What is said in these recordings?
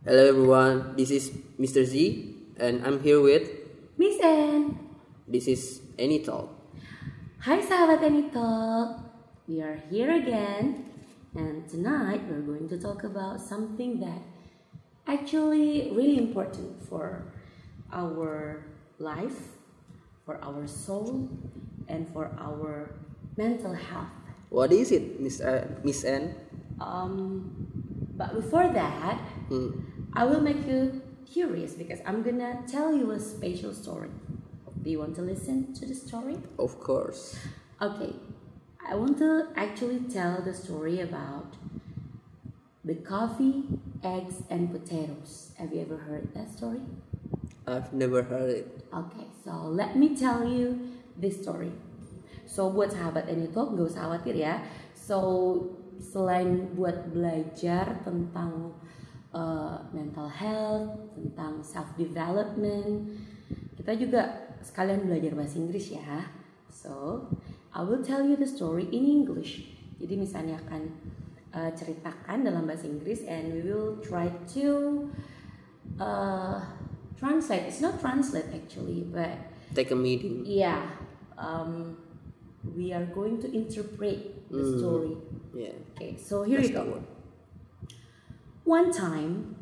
Hello everyone, this is Mr. Z and I'm here with Miss Anne. this is Any Talk. Hai sahabat Talk. We are here again and tonight we're going to talk about something that actually really important for our life, for our soul and for our mental health. What is it, Miss uh, Miss N? Um, but before that, Hmm. I will make you curious because I'm gonna tell you a special story. Do you want to listen to the story? Of course. Okay, I want to actually tell the story about the coffee, eggs, and potatoes. Have you ever heard that story? I've never heard it. Okay, so let me tell you this story. So buat sahabat Anytalk gak usah khawatir ya. So selain buat belajar tentang uh, mental health, tentang self development, kita juga sekalian belajar bahasa Inggris ya. So I will tell you the story in English. Jadi misalnya akan uh, ceritakan dalam bahasa Inggris and we will try to uh, translate. It's not translate actually, but Take a meeting. yeah, um, we are going to interpret the Mm. story. Yeah. Okay, so here That's you go. One time,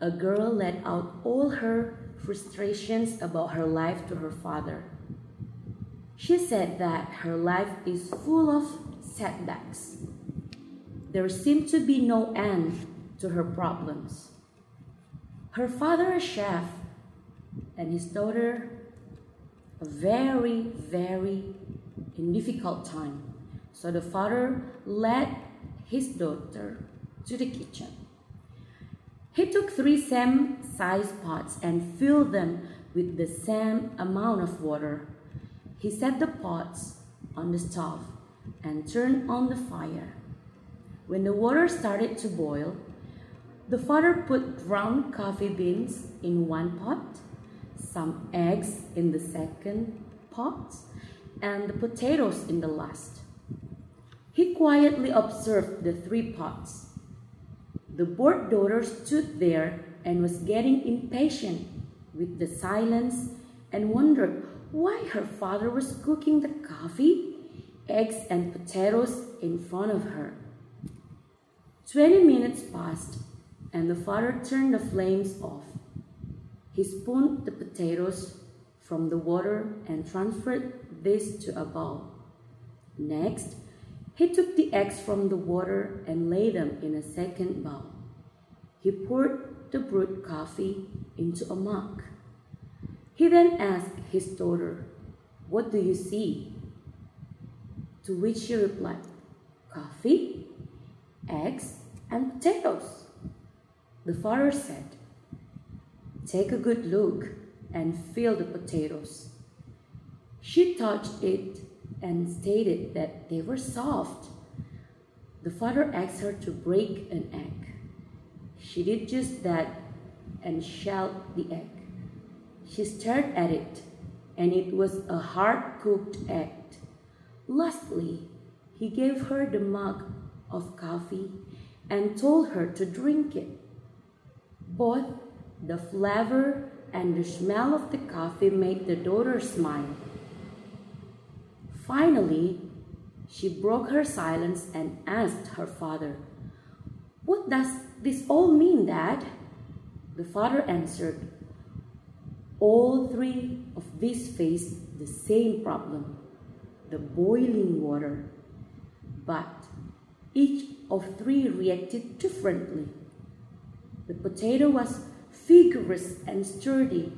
a girl let out all her frustrations about her life to her father. She said that her life is full of setbacks. There seemed to be no end to her problems. Her father, a chef, and his daughter, a very, very difficult time. So the father led his daughter to the kitchen. He took three same size pots and filled them with the same amount of water. He set the pots on the stove and turned on the fire. When the water started to boil, the father put ground coffee beans in one pot, some eggs in the second pot, and the potatoes in the last. He quietly observed the three pots. The bored daughter stood there and was getting impatient with the silence and wondered why her father was cooking the coffee, eggs, and potatoes in front of her. Twenty minutes passed, and the father turned the flames off. He spooned the potatoes from the water and transferred this to a bowl. Next, he took the eggs from the water and laid them in a second bowl. He poured the brewed coffee into a mug. He then asked his daughter, What do you see? To which she replied, Coffee, eggs, and potatoes. The father said, Take a good look and feel the potatoes. She touched it and stated that they were soft. The father asked her to break an egg. She did just that and shelled the egg. She stared at it, and it was a hard cooked egg. Lastly, he gave her the mug of coffee and told her to drink it. Both the flavor and the smell of the coffee made the daughter smile. Finally, she broke her silence and asked her father, What does this all mean, Dad? The father answered, All three of these faced the same problem the boiling water. But each of three reacted differently. The potato was vigorous and sturdy.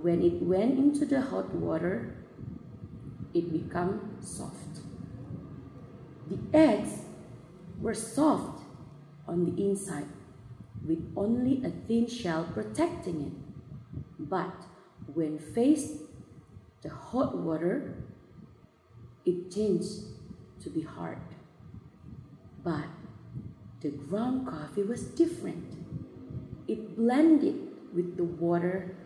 When it went into the hot water, it became soft. The eggs were soft on the inside with only a thin shell protecting it. But when faced the hot water, it changed to be hard. But the ground coffee was different. It blended with the water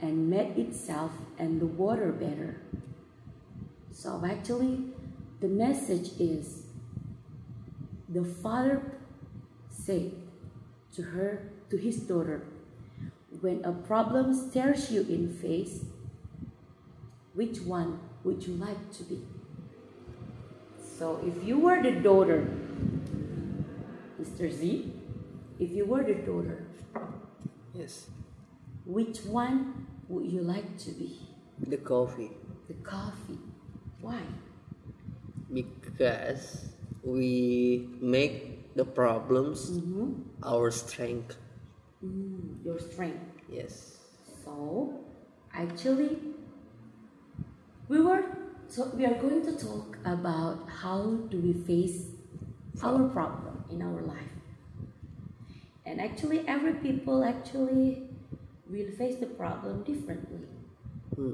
and made itself and the water better. So actually, the message is the father said to her to his daughter, when a problem stares you in face, which one would you like to be? So if you were the daughter, Mr. Z, if you were the daughter, Yes. which one would you like to be? The coffee. The coffee. Why? Because we make the problems Mm-hmm. our strength. Mm, your strength. Yes. So, actually, we were so we are going to talk about how do we face our problem in our life. And actually, every people actually will face the problem differently. Hmm.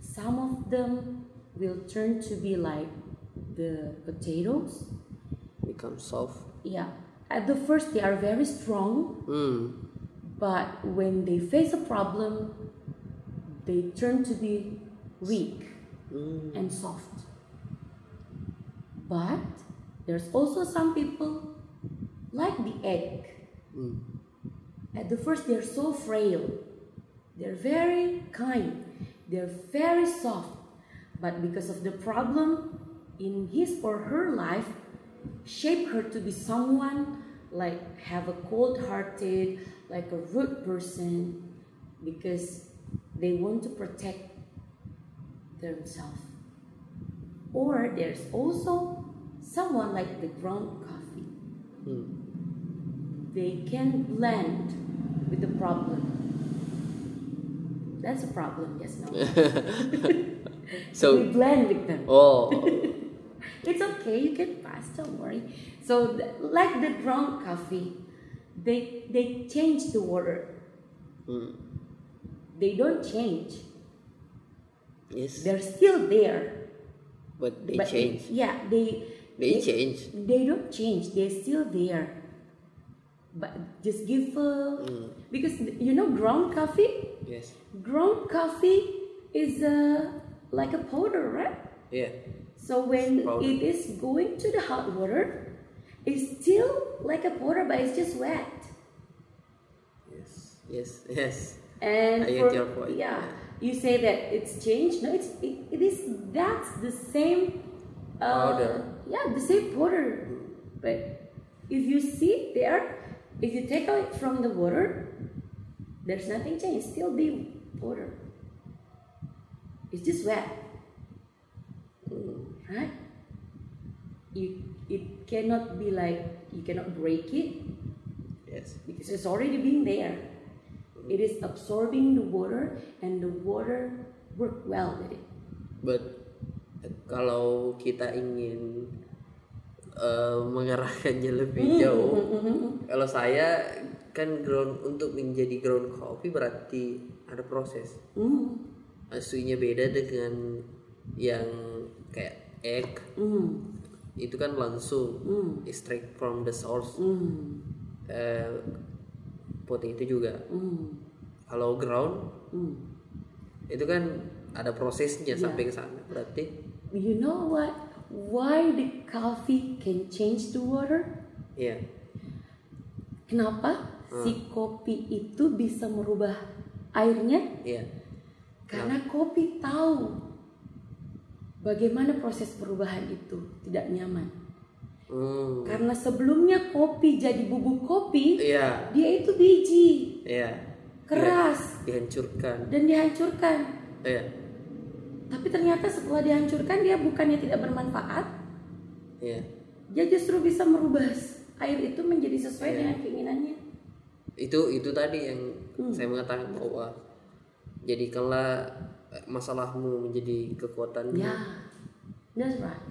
Some of them will turn to be like the potatoes. Become soft. Yeah, at the first they are very strong, Hmm. but when they face a problem, they turn to be weak Hmm. and soft. But there's also some people like the egg. Hmm. At the first, they're so frail. They're very kind. They're very soft. But because of the problem in his or her life, shape her to be someone like have a cold-hearted, like a rude person, because they want to protect themselves. Or there's also someone like the ground coffee Hmm. they can blend with the problem. That's a problem, yes, no. we So. blend with them. Oh. It's okay, you can pass, don't worry. So, like the ground coffee, they they change the water. Hmm. They don't change. Yes. They're still there. But they but change. Yeah, they They change. They don't change. They're still there. But just give a Hmm. because you know ground coffee. Yes. Ground coffee is uh, like a powder, right? Yeah. So when it is going to the hot water, it's still like a powder, but it's just wet. Yes. Yes. Yes. And I get for- your point, Yeah, yeah. you say that it's changed. No, it's it, it is that's the same. Uh, Powder. Yeah, the same powder. But if you see there, if you take out from the water, there's nothing changed. Still be powder. It's just wet. right? You it cannot be like you cannot break it Yes. because it's already been there. It is absorbing the water and the water work well with it. But kalau kita ingin eh, mengarahkannya lebih jauh, kalau saya kan ground untuk menjadi ground coffee berarti ada proses. Mm. Aslinya beda dengan yang kayak egg Mm. itu kan langsung Mm. extract from the source. Mm. Eh, potato juga. Mm. Kalau ground Mm. itu kan ada prosesnya Ya. sampai ke sana. Berarti You know what? Why the coffee can change the water? ya Kenapa si kopi itu bisa merubah airnya? ya Karena kopi tahu bagaimana proses perubahan itu tidak nyaman. Hmm. Karena sebelumnya kopi jadi bubuk kopi, Iya, dia itu biji, iya. keras, Dihancurkan. dan dihancurkan. Iya, Tapi ternyata setelah dihancurkan dia bukannya tidak bermanfaat, iya. dia justru bisa merubah air itu menjadi sesuai Iya. dengan keinginannya. Itu itu tadi yang Hmm. saya mengatakan bahwa jadikanlah eh, masalahmu menjadi kekuatan. Yeah, that's right.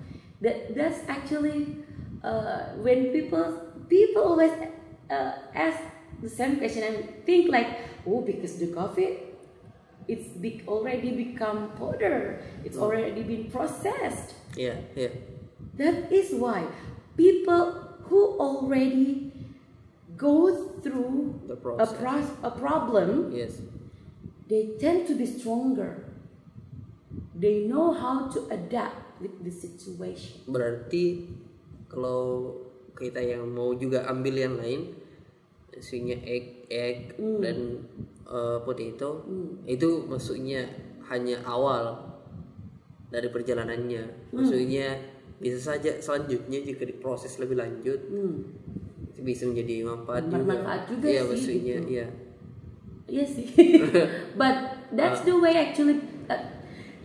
That that's actually uh, when people people always uh, ask the same question and think like, oh, because the coffee, it's be- already become powder. It's already been processed. Iya, iya. That is why people who already go through The a, pro- a problem Yes. They tend to be stronger. They know how to adapt with the situation. Berarti kalau kita yang mau juga ambil yang lain isinya egg egg Hmm. dan eh, potato itu maksudnya hanya awal dari perjalanannya maksudnya bisa saja selanjutnya jika diproses lebih lanjut Hmm. itu bisa menjadi manfaat juga Bermanfaat juga iya sih, maksudnya gitu. iya Iya sih. But that's the way actually. uh,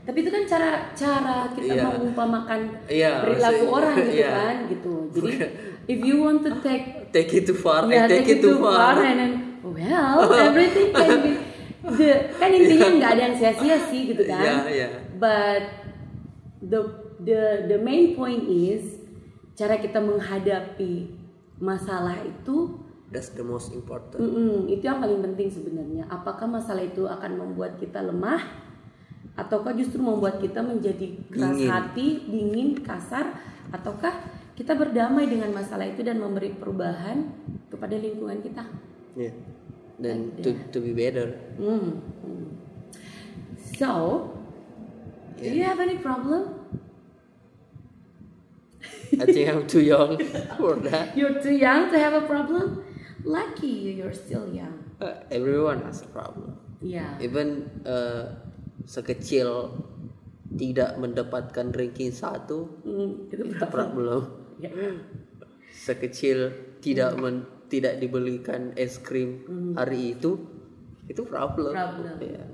tapi itu kan cara cara kita Iya. mengumpamakan Iya, perilaku orang gitu iya. kan gitu. Jadi if you want to take take it too far yeah, eh, take, it too far, and then well everything can be the kan intinya nggak ada yang sia-sia sih gitu kan. Iya, iya. But the the the main point is cara kita menghadapi masalah itu that's the most important Mm-mm, itu yang paling penting sebenarnya. Apakah masalah itu akan membuat kita lemah, ataukah justru membuat kita menjadi keras Dingin. hati, dingin, kasar, ataukah kita berdamai dengan masalah itu dan memberi perubahan kepada lingkungan kita? yeah. dan to to be better Hmm. hmm. So, do you have any problem? I think I'm too young for that You're too young to have a problem. Lucky you, you're still young. Uh, everyone has a problem Yeah. even uh, sekecil tidak mendapatkan ranking satu Hmm, itu problem Ya. sekecil tidak men, tidak dibelikan es krim hari itu itu problem, Problem. ya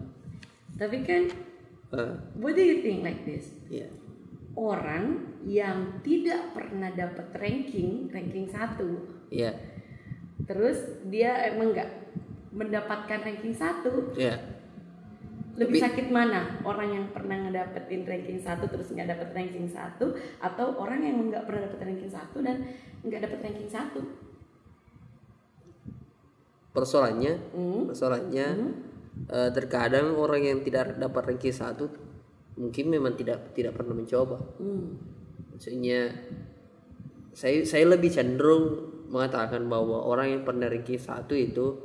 Tapi kan, Uh, what do you think like this? ya orang yang tidak pernah dapat ranking ranking satu ya terus dia emang nggak mendapatkan ranking satu. Ya lebih sakit mana? Orang yang pernah ngedapetin ranking satu terus nggak dapet ranking satu atau orang yang nggak pernah dapet ranking satu dan nggak dapet ranking satu? Persoalannya Hmm. persoalannya eh, terkadang orang yang tidak dapat ranking satu mungkin memang tidak tidak pernah mencoba. Hmm. maksudnya saya saya lebih cenderung mengatakan bahwa orang yang pernah ranking satu itu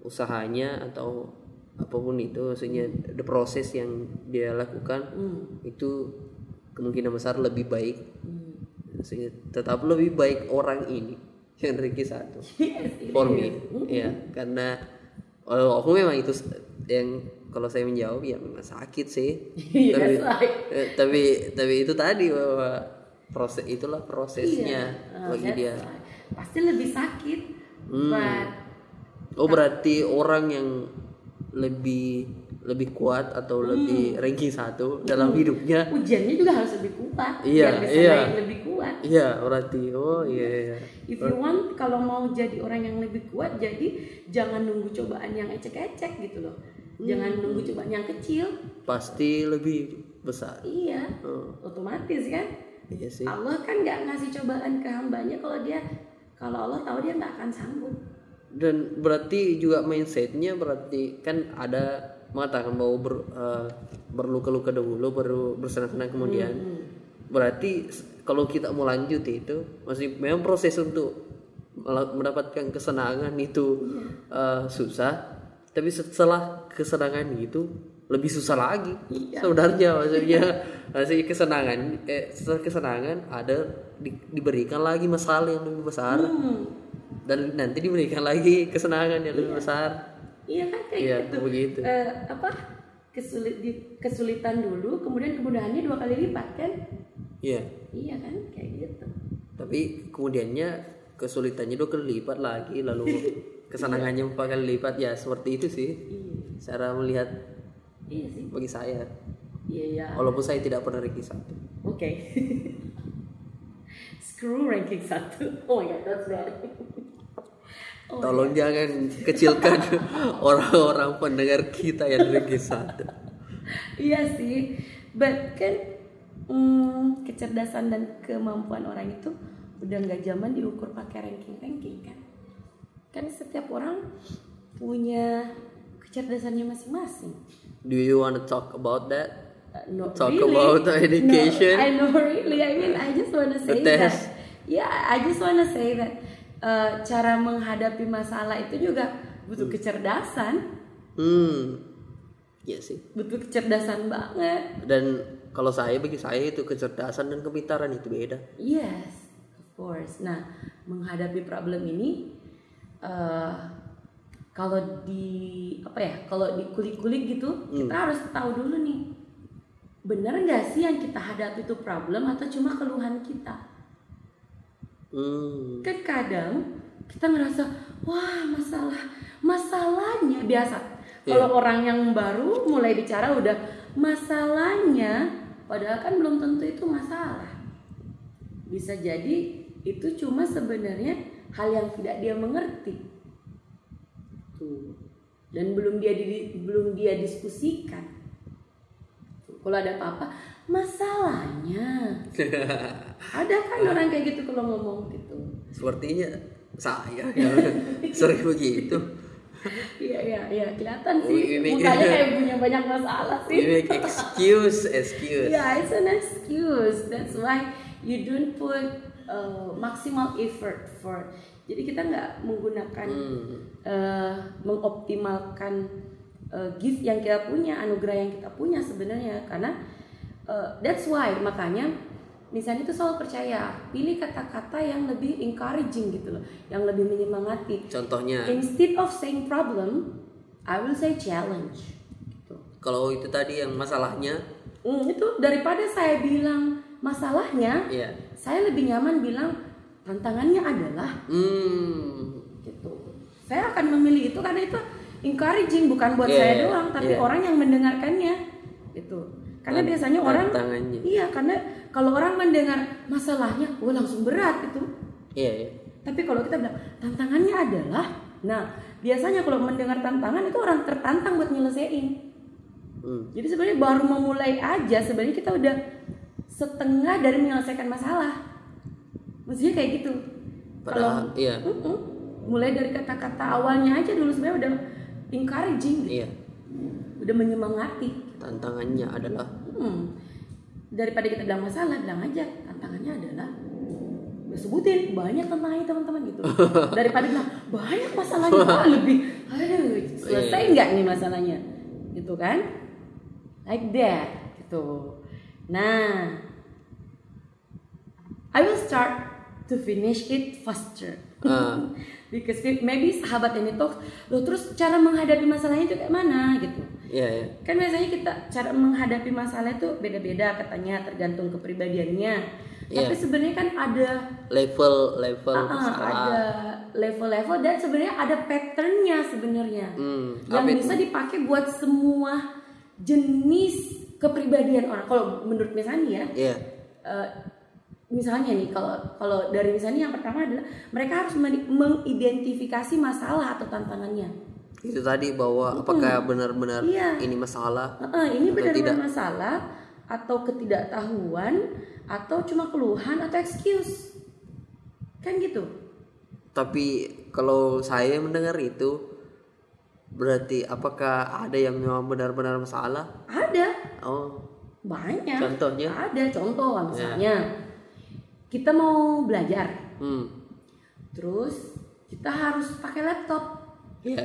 usahanya atau apa pun itu maksudnya the proses yang dia lakukan Hmm. itu kemungkinan besar lebih baik Hmm. maksudnya tetap lebih baik orang ini yang ranking satu Yes, for me ya karena kalau aku memang itu yang kalau saya menjawab ya memang sakit sih Iya, tapi, right. eh, tapi tapi itu tadi bahwa proses itulah prosesnya Ah, bagi that's dia right. Pasti lebih sakit Hmm. but oh berarti orang yang lebih lebih kuat atau Hmm. lebih ranking satu dalam hidupnya ujiannya juga harus lebih kuat Iya, biar bisa iya. lebih kuat iya berarti oh iya iya If you want kalau mau jadi orang yang lebih kuat jadi jangan nunggu cobaan yang ecek-ecek gitu loh. Jangan Hmm. nunggu cobaan yang kecil. pasti lebih besar Iya, oh, otomatis kan. iya sih Allah kan nggak ngasih cobaan ke hambanya kalau dia kalau Allah tahu dia nggak akan sanggup. dan berarti juga mindsetnya berarti kan ada mengatakan bahwa ber, eh, berluka-luka dahulu baru bersenang-senang kemudian. Berarti s- kalau kita mau lanjut itu masih memang proses untuk mendapatkan kesenangan itu eh, susah. Tapi setelah kesenangan itu lebih susah lagi. Sebenarnya maksudnya maksudnya kesenangan eh, setelah kesenangan ada di- diberikan lagi masalah yang lebih besar Hmm. dan nanti diberikan lagi kesenangan yang lebih besar Iya kan kayak Iya, gitu. begitu. Eh, apa kesulit di- kesulitan dulu kemudian kemudahannya dua kali lipat kan? iya Iya kan kayak gitu. tapi kemudiannya kesulitannya dua kali lipat lagi lalu kesenangannya empat kali lipat ya seperti itu sih Iya. cara melihat Iya sih. bagi saya Iya ya. walaupun saya tidak pernah ranking satu Oke. Screw ranking satu. Oh my god, that's bad. Oh, tolong jangan kecilkan orang-orang pendengar kita yang ranking satu iya sih. But kan hmm, kecerdasan dan kemampuan orang itu udah nggak zaman diukur pakai ranking-ranking kan. Kan setiap orang punya kecerdasannya masing-masing. do you want to talk about that Uh, not Talk really. about education. No, I know really. I mean, I just wanna say The that. Test. Yeah, I just wanna say that uh, cara menghadapi masalah itu juga butuh kecerdasan, hmm ya sih butuh kecerdasan banget. dan kalau saya bagi saya itu kecerdasan dan kepintaran itu beda Yes, of course. Nah, menghadapi problem ini eh, kalau di apa ya kalau di kulik-kulik gitu kita harus tahu dulu nih benar nggak sih yang kita hadapi itu problem atau cuma keluhan kita Hmm. kan kadang kita ngerasa wah masalah masalahnya biasa. Kalau orang yang baru mulai bicara udah masalahnya padahal kan belum tentu itu masalah. Bisa jadi itu cuma sebenarnya hal yang tidak dia mengerti. Tuh dan belum dia di- belum dia diskusikan. Kalau ada apa-apa masalahnya ada kan orang kayak gitu kalau ngomong gitu Sepertinya saya sering begitu. Iya iya iya kelihatan Oh, sih ini- mukanya kayak punya banyak masalah sih. make excuse, excuse. Yeah, it's an excuse. That's why you don't put uh, maximal effort for. Jadi kita nggak menggunakan Hmm. uh, mengoptimalkan uh, gift yang kita punya, anugerah yang kita punya sebenarnya karena uh, that's why makanya misalnya itu selalu percaya pilih kata-kata yang lebih encouraging gitu loh, yang lebih menyemangati. Contohnya, Instead of saying problem, I will say challenge. Gitu. kalau itu tadi yang masalahnya, Hmm, itu daripada saya bilang masalahnya, ya, saya lebih nyaman bilang tantangannya adalah hmm, gitu. Saya akan memilih itu karena itu encouraging bukan buat Yeah, saya doang, tapi yeah. orang yang mendengarkannya gitu. Karena biasanya orang iya karena kalau orang mendengar masalahnya, wah langsung berat itu. iya, iya. Tapi kalau kita bilang tantangannya adalah, nah biasanya kalau mendengar tantangan itu orang tertantang buat nyelesain. Hmm. Jadi sebenarnya baru memulai aja sebenarnya kita udah setengah dari menyelesaikan masalah. Maksudnya kayak gitu. Padahal, iya, Mm-mm. mulai dari kata-kata awalnya aja dulu sebenarnya udah encouraging, gitu. iya. Udah menyemangati. Tantangannya adalah, Hmm. Daripada kita bilang masalah, bilang aja tantangannya adalah Udah sebutin banyak tantangannya teman-teman gitu. Daripada bilang banyak masalahnya ah, lebih, aduh selesai Iya. nggak nih masalahnya, gitu kan? Like that, gitu. Nah, I will start to finish it faster. Ah. Because maybe sahabat ini tuh, lo terus cara menghadapi masalahnya itu kayak mana gitu. Iya, iya. Kan biasanya kita cara menghadapi masalah itu beda-beda katanya tergantung kepribadiannya. Iya. Tapi sebenarnya kan ada Level, level ah, masalah. ada level-level dan sebenarnya ada patternnya sebenarnya Hmm, yang bisa dipakai buat semua jenis kepribadian orang. Kalau menurut misalnya ya, Iya, eh, misalnya nih kalau kalau dari misalnya yang pertama adalah mereka harus men- mengidentifikasi masalah atau tantangannya. Itu tadi bahwa apakah benar-benar Iya. ini masalah? Heeh, ini benar-benar masalah atau ketidaktahuan atau cuma keluhan atau excuse. Kan gitu. Tapi kalau saya mendengar itu berarti apakah ada yang memang benar-benar masalah? Ada Oh, banyak. Contohnya? Ada contoh misalnya. Kita mau belajar, hmm, terus kita harus pakai laptop. ya,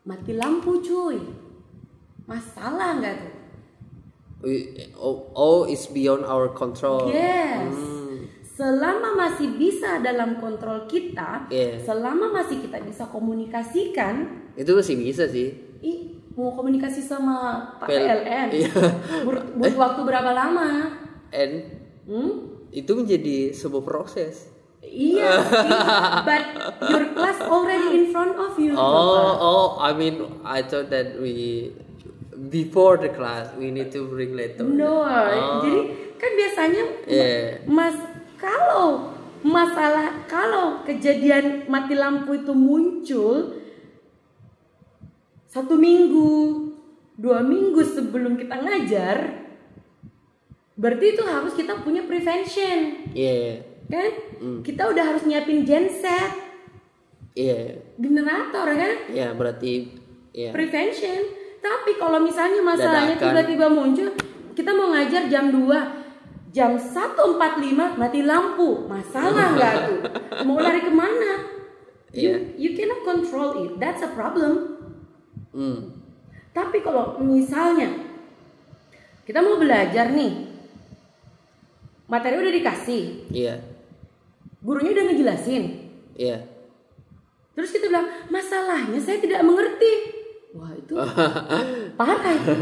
Mati lampu cuy. Masalah nggak tuh? We- oh, oh, it's beyond our control. Yes. Hmm, Selama masih bisa dalam kontrol kita, Iya. selama masih kita bisa komunikasikan, itu masih bisa sih. ih mau komunikasi sama Pak Pel- PLN, Iya. Butuh waktu berapa lama? And Hmm? itu menjadi sebuah proses. Iya, iya, but your class already in front of you. Oh, oh, I mean, I thought that we before the class we need to bring later. No, Oh. jadi kan biasanya Iya. mas kalau masalah kalau kejadian mati lampu itu muncul satu minggu, dua minggu sebelum kita ngajar, berarti itu harus kita punya prevention, Iya, kan? Hmm. Kita udah harus nyiapin genset, iya, generator, kan? iya berarti, iya. prevention. Tapi kalau misalnya masalahnya tiba-tiba muncul, kita mau ngajar jam 2, jam 1.45 mati lampu, masalah nggak tuh? Mau lari ke mana? You, Iya. you cannot control it, that's a problem. Hmm, Tapi kalau misalnya kita mau belajar nih, materi udah dikasih, iya, gurunya udah ngejelasin, iya, Terus kita bilang, masalahnya saya tidak mengerti. Wah itu parah itu.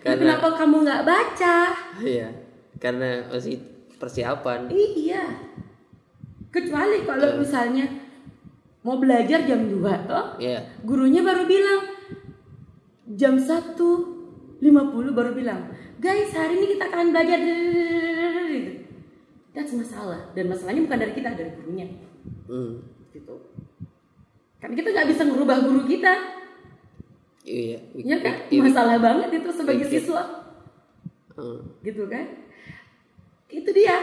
Karena- Kenapa kamu nggak baca? Iya, karena masih persiapan. Iya. Kecuali kalau misalnya mau belajar jam 2 toh, Iya. gurunya baru bilang jam 1.50 baru bilang, guys hari ini kita akan belajar gitu. That's masalah dan masalahnya bukan dari kita dari gurunya Hmm. gitu. Kan kita nggak bisa merubah guru kita, Iya. ya kan? Iya. Masalah banget itu sebagai Iya. siswa, Hmm. gitu kan? Itu dia.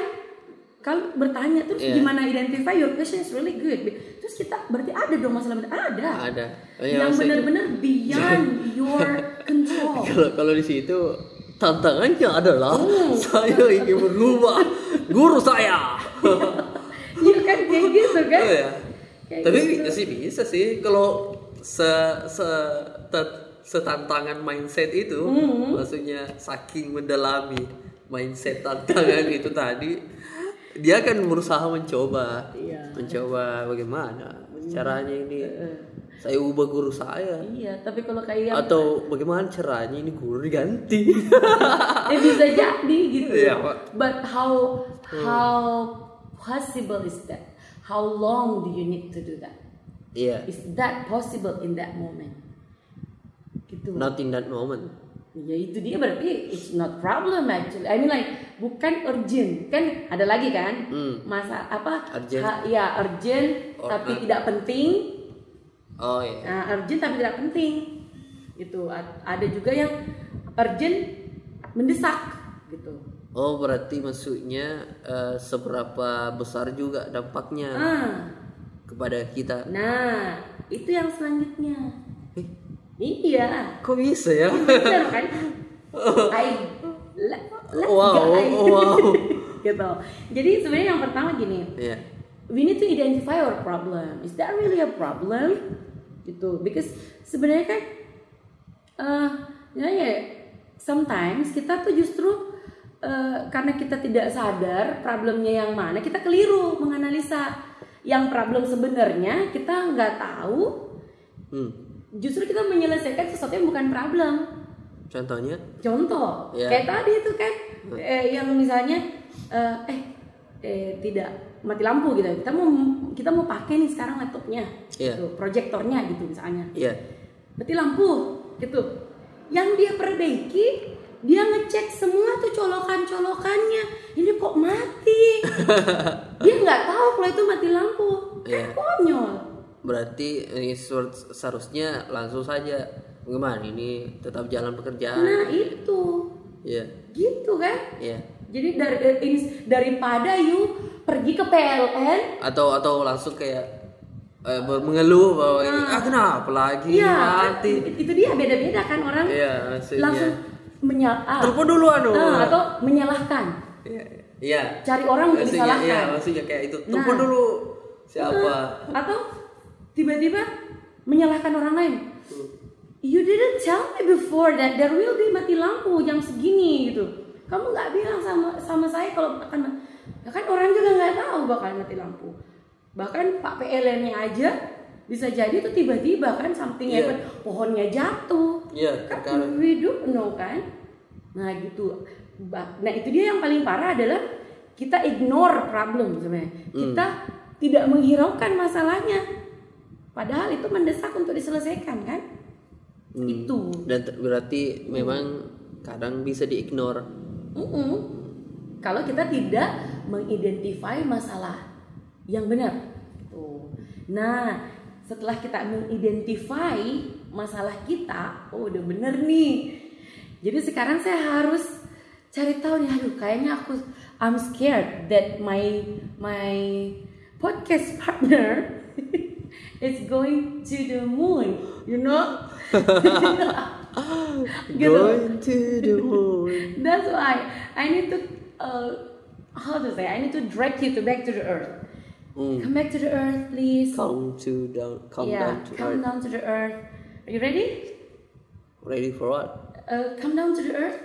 Kalau bertanya terus Iya. gimana identify your question is really good. Terus kita berarti ada dong masalah ada. Ada. Oh, iya, yang benar-benar beyond your control. Kalau kalau di situ tantangannya adalah Hmm. saya ingin merubah guru saya. Iya kan kayak gitu kan? Oh, ya. Kayak Tapi gitu. sih bisa sih kalau se se te- setantangan mindset itu, Hmm. maksudnya saking mendalami mindset tantangan itu tadi, dia akan berusaha mencoba, Iya. mencoba bagaimana caranya ini saya ubah guru saya, Iya, tapi kalau kayak atau bagaimana caranya ini guru diganti. eh bisa jadi gitu. Iya, Pak. But how how possible is that? How long do you need to do that? Iya, Is that possible in that moment? Gitu. not in that moment. Ya itu dia berarti it's not problem actually. I mean like bukan urgent kan ada lagi kan Hmm. masa apa Urgent. ha- ya urgent Oh, tapi ah. tidak penting Oh iya. nah, urgent tapi tidak penting A- ada juga yang urgent mendesak gitu Oh berarti maksudnya eh, seberapa besar juga dampaknya ah kepada kita? nah itu yang selanjutnya Eh, iya kok bisa ya? benar kan I let, Wow, I. wow. gitu jadi sebenarnya yang pertama gini Iya. we need to identify our problem. Is that really a problem? Gitu. Because sebenarnya kan, uh, ya ya, sometimes kita tuh justru uh, karena kita tidak sadar problemnya yang mana, kita keliru menganalisa yang problem sebenarnya kita nggak tahu. Hmm. Justru kita menyelesaikan sesuatu yang bukan problem. Contohnya? Contoh, Iya. kayak tadi itu kan, eh, yang misalnya, eh, eh, eh, tidak mati lampu gitu. Kita mau kita mau pakai nih sekarang laptopnya, Iya. gitu, proyektornya gitu misalnya. Iya. Mati lampu, gitu. Yang dia perbaiki, dia ngecek semua tuh colokan-colokannya. Ini kok mati? dia nggak tahu kalau itu mati lampu. Kan Iya. konyol. Berarti ini seharus- seharusnya langsung saja bagaimana ini tetap jalan pekerjaan? Nah itu, Iya. gitu kan? Iya. Jadi dari eh, ini- daripada you pergi ke PLN, Atau atau langsung kayak eh, mengeluh bahwa ini ah kenapa lagi iya, mati? itu dia beda-beda kan orang Iya, maksudnya. langsung menyal ah, Telepon dulu anu. ah, atau menyalahkan, Iya. Iya. cari orang untuk Maksudnya, disalahkan, Iya, maksudnya kayak itu. Telepon Nah. dulu. Siapa? atau tiba-tiba menyalahkan orang lain. Hmm. You didn't tell me before that there will be mati lampu jam segini gitu. Kamu nggak bilang sama sama saya kalau akan ya kan orang juga nggak tahu bakal mati lampu. Bahkan Pak PLN-nya aja bisa jadi itu tiba-tiba kan something Iya. happen, pohonnya jatuh. Iya, Kan terkadang. we don't know kan. Nah gitu. Nah itu dia yang paling parah adalah kita ignore problem sebenarnya. Kita tidak menghiraukan masalahnya. Padahal itu mendesak untuk diselesaikan kan. Hmm. Itu. Dan berarti memang kadang bisa diignore. Mm-mm. Kalau kita tidak mengidentify masalah yang benar. Gitu. Nah, setelah kita mengidentify masalah kita, oh udah bener nih. Jadi sekarang saya harus cari tahu nih, aduh kayaknya aku I'm scared that my my podcast partner is going to the moon, you know? Gitu. Going to the moon. That's why I need to uh, how to say I need to drag you to back to the earth. Hmm. Come back to the earth, please. Come to down. Come yeah, down to come earth. down to the earth. Are you ready? Ready for what? Uh, come down to the earth.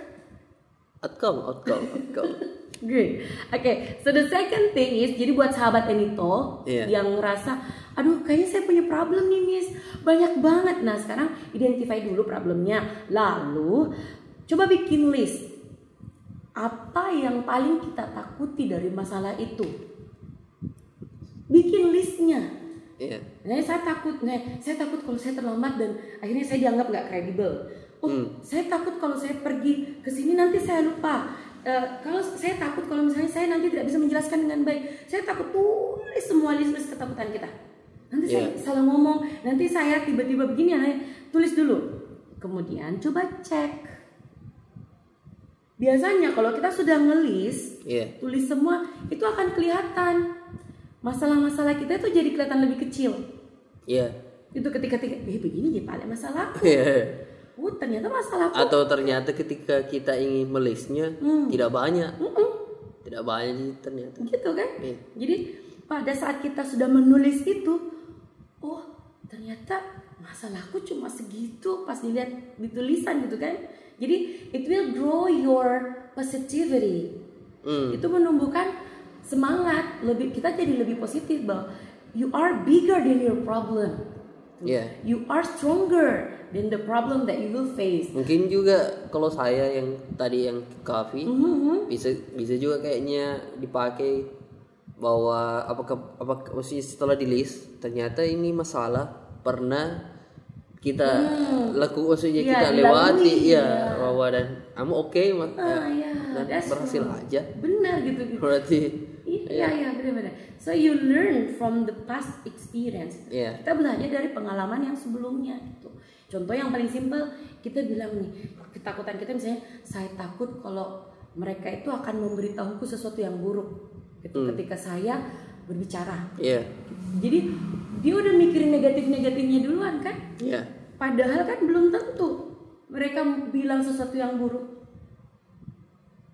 Outcome, outcome, outcome. Great. Okay, so the second thing is, jadi buat sahabat Enito Iya. yang ngerasa, aduh kayaknya saya punya problem nih miss, banyak banget. Nah sekarang identify dulu problemnya, lalu coba bikin list apa yang paling kita takuti dari masalah itu. Bikin listnya. Iya. Nah, saya takut, nah, saya takut kalau saya terlambat dan akhirnya saya dianggap nggak kredibel. Oh, Hmm. saya takut kalau saya pergi ke sini nanti saya lupa. Eh, kalau saya takut kalau misalnya saya nanti tidak bisa menjelaskan dengan baik. Saya takut tulis semua list-list ketakutan kita. Nanti saya Iya. salah ngomong, nanti saya tiba-tiba begini, nah, tulis dulu. Kemudian coba cek. Biasanya kalau kita sudah ngelis, Iya. tulis semua itu akan kelihatan masalah-masalah kita itu jadi kelihatan lebih kecil Iya. itu ketika ketika eh begini dia paling masalah Iya. oh ternyata masalahku Atau ternyata ketika kita ingin melistnya Hmm. tidak banyak. Tidak banyak ternyata. gitu kan Iya. jadi pada saat kita sudah menulis itu oh ternyata masalahku cuma segitu pas dilihat di tulisan gitu kan jadi it will grow your positivity Hmm. itu menumbuhkan semangat lebih kita jadi lebih positif bahwa you are bigger than your problem. Iya. you are stronger than the problem that you will face. Mungkin juga kalau saya yang tadi yang coffee Mhm. bisa bisa juga kayaknya dipakai bahwa apakah apa maksudnya setelah di list ternyata ini masalah pernah kita laku maksudnya Iya, kita lewati ya bahwa dan kamu oke mak ah ya dan berhasil right. aja. Benar gitu gitu. Berarti iya iya benar-benar so you learn from the past experience. Iya. kita belajar dari pengalaman yang sebelumnya gitu. Contoh yang paling simpel kita bilang nih ketakutan kita misalnya saya takut kalau mereka itu akan memberitahuku sesuatu yang buruk. Gitu, ketika saya berbicara. Iya. Jadi dia udah mikirin negatif-negatifnya duluan kan? Iya. Padahal kan belum tentu mereka bilang sesuatu yang buruk.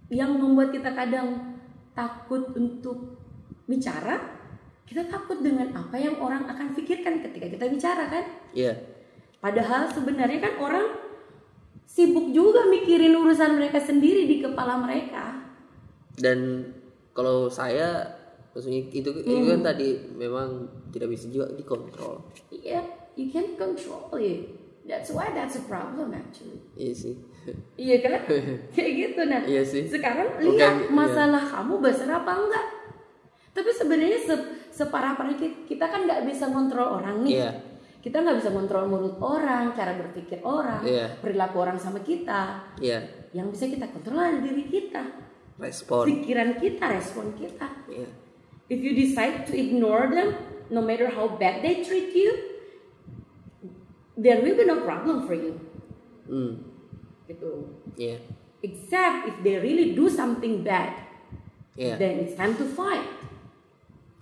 Yang membuat kita kadang takut untuk bicara, kita takut dengan apa yang orang akan pikirkan ketika kita bicara kan. iya Padahal sebenarnya kan orang sibuk juga mikirin urusan mereka sendiri di kepala mereka. dan kalau saya maksudnya itu itu Hmm. kan tadi memang tidak bisa juga dikontrol Iya, you can control it. That's why that's a problem actually. iya sih Iya kan? Kayak gitu nah. Iya sih. Sekarang Bukan, lihat iya. masalah kamu besar apa enggak. Tapi sebenarnya se separah parah kita kan nggak bisa kontrol orang nih. Iya. Kita nggak bisa kontrol mulut orang, cara berpikir orang, Iya. perilaku orang sama kita. iya Yang bisa kita kontrol adalah diri kita, respon pikiran kita, respon kita. iya If you decide to ignore them, no matter how bad they treat you, there will be no problem for you. hmm Gitu. iya Except if they really do something bad, iya then it's time to fight.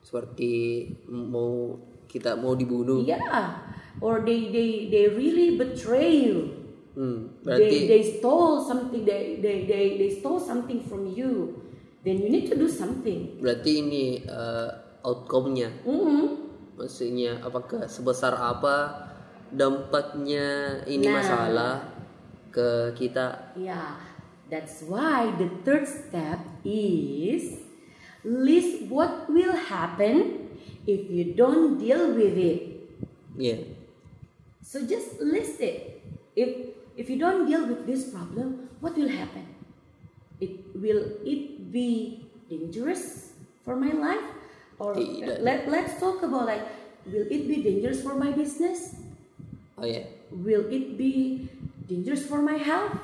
seperti mau kita mau dibunuh Yeah. Or they they they really betray you. hmm, They berarti they stole something. They they they they stole something from you. Then you need to do something. berarti ini eh, outcome-nya Mhm. maksudnya apakah sebesar apa dampaknya ini Nah. masalah ke kita Yeah. That's why the third step is list what will happen if you don't deal with it. Yeah. So just list it. If if you don't deal with this problem, what will happen? It will it be dangerous for my life? Or eh, Tidak. let let's talk about like will it be dangerous for my business? oh yeah. Will it be dangerous for my health?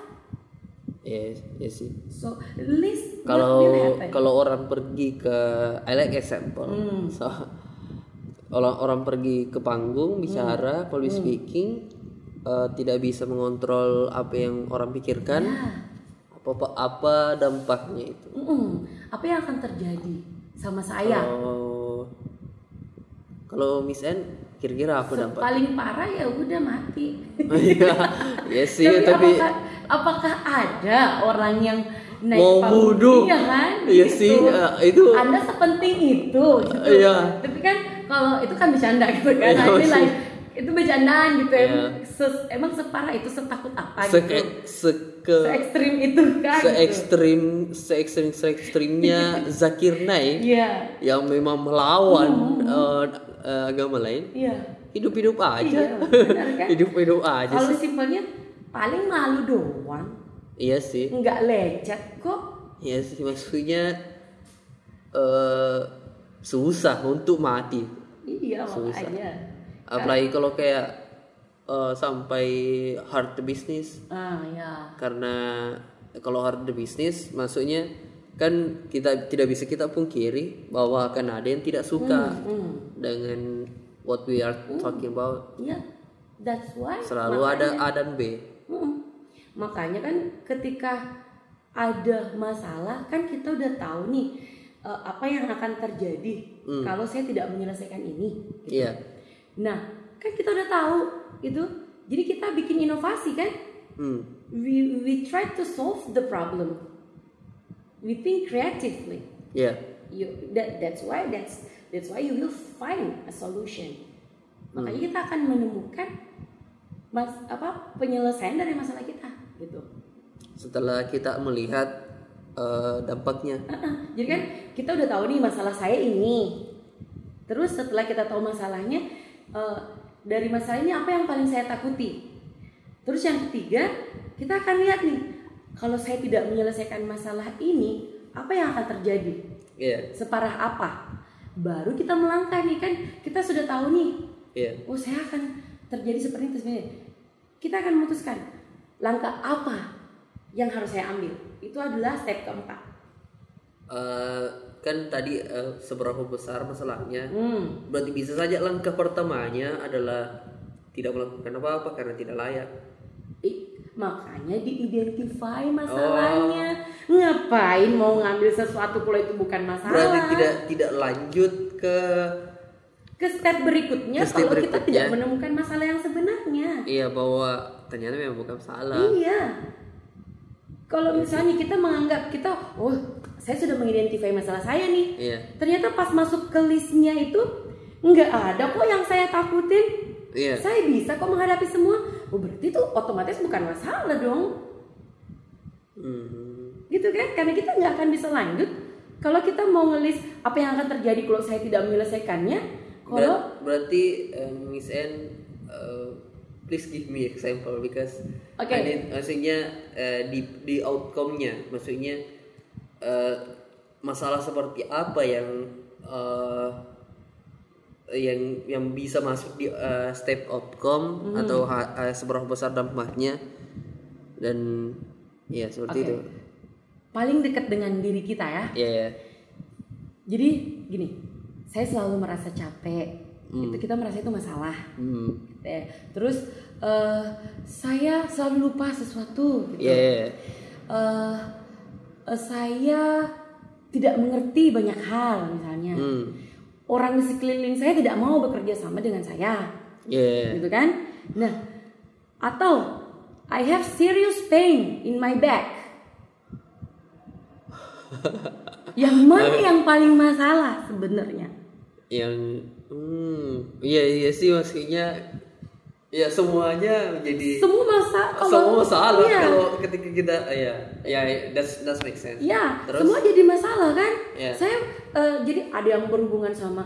iya iya sih So list what will kalau kalau orang pergi ke I like example Hmm. so orang orang pergi ke panggung Hmm. bicara public speaking eh, tidak bisa mengontrol apa yang orang pikirkan Ya. apa apa, apa dampaknya itu Mm-mm. Apa yang akan terjadi sama saya? kalau kalau Miss N kira-kira apa dampak Paling parah ya udah mati. iya iya sih tapi, tapi apakah, apakah ada orang yang naik Mau bunuh. Iya kan? Iya Gitu. sih, eh, itu- Anda sepenting itu. Gitu. Iya. Tapi kan kalau itu kan bercanda gitu kan. Iya, ini like itu bercandaan gitu Iya. emang, se- emang separah itu setakut apa se gitu seke se ekstrim itu kan se gitu. ekstrim se ekstrim se ekstrimnya Zakir Naik iya yang memang melawan eh, eh, agama lain iya. hidup hidup aja. Iya, benar kan? hidup hidup aja kalau simpelnya paling malu doang. Iya sih. Nggak lecet kok. Iya sih maksudnya eh susah untuk mati. Iya Susah. makanya. Apalagi kalau kayak eh, sampai hard business. Ah ya karena kalau hard business maksudnya kan kita tidak bisa kita pungkiri bahwa akan ada yang tidak suka hmm. dengan what we are talking about iya that's why selalu ada A dan B Mm-mm. Makanya kan ketika ada masalah kan kita udah tahu nih eh, apa yang akan terjadi kalau saya tidak menyelesaikan ini. iya Nah, kan kita udah tahu itu. Jadi kita bikin inovasi kan? hmm. We we try to solve the problem. We think creatively. iya You that that's why that's that's why you will find a solution. Makanya kita akan menemukan mas apa penyelesaian dari masalah kita gitu. setelah kita melihat eh, dampaknya Uh-uh. Jadi kan kita udah tahu nih masalah saya ini. Terus setelah kita tahu masalahnya, eh, dari masalah ini apa yang paling saya takuti? Terus yang ketiga, kita akan lihat nih, kalau saya tidak menyelesaikan masalah ini, apa yang akan terjadi? iya Separah apa? Baru kita melangkah nih kan, kita sudah tahu nih, iya oh saya akan terjadi seperti itu sebenarnya. Kita akan memutuskan langkah apa yang harus saya ambil. Itu adalah step keempat. Eh, kan tadi eh, seberapa besar masalahnya Hmm. berarti bisa saja langkah pertamanya adalah tidak melakukan apa-apa karena tidak layak makanya diidentify masalahnya. Ngapain mau ngambil sesuatu kalau itu bukan masalah? berarti tidak tidak lanjut ke Ke step berikutnya Ke step kalau kita berikutnya. tidak menemukan masalah yang sebenarnya. iya bahwa ternyata memang bukan salah Iya. Kalau misalnya kita menganggap kita, oh saya sudah mengidentifikasi masalah saya nih. iya Ternyata pas masuk ke listnya itu nggak ada kok yang saya takutin. iya Saya bisa kok menghadapi semua. Oh berarti itu otomatis bukan masalah dong. Mhm. gitu kan karena kita nggak akan bisa lanjut kalau kita mau ngelis apa yang akan terjadi kalau saya tidak menyelesaikannya kalau Ber- berarti eh, Miss N eh, please give me example because Oke. I need- maksudnya eh, di di outcome-nya maksudnya eh, masalah seperti apa yang eh, yang yang bisa masuk di eh, step outcome atau ha- eh, seberapa besar dampaknya. Dan ya seperti Oke. itu. Paling dekat dengan diri kita ya. Ya ya jadi gini saya selalu merasa capek. Itu kita merasa itu masalah. Hmm. Eh, terus eh, saya selalu lupa sesuatu gitu. Ya ya. Eh, eh, saya tidak mengerti banyak hal misalnya. Hmm. Orang di sekeliling saya tidak mau bekerja sama dengan saya. Ya gitu kan? Nah atau I have serious pain in my back. Yang mana yang paling masalah sebenarnya? Yang hmm iya iya sih maksudnya ya semuanya menjadi semua masa semua salah iya, kalau ketika kita ya ya that's that's make sense ya Terus? semua jadi masalah kan Iya. saya eh, jadi ada yang berhubungan sama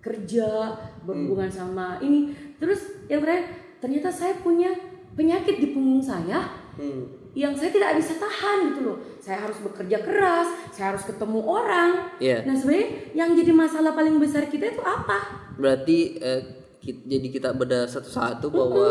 kerja berhubungan Hmm. sama ini terus yang terakhir ternyata saya punya penyakit di punggung saya hmm. yang saya tidak bisa tahan gitu loh. Saya harus bekerja keras, saya harus ketemu orang. Iya. Nah sebenarnya yang jadi masalah paling besar kita itu apa? berarti eh, ki- jadi kita beda satu-satu bahwa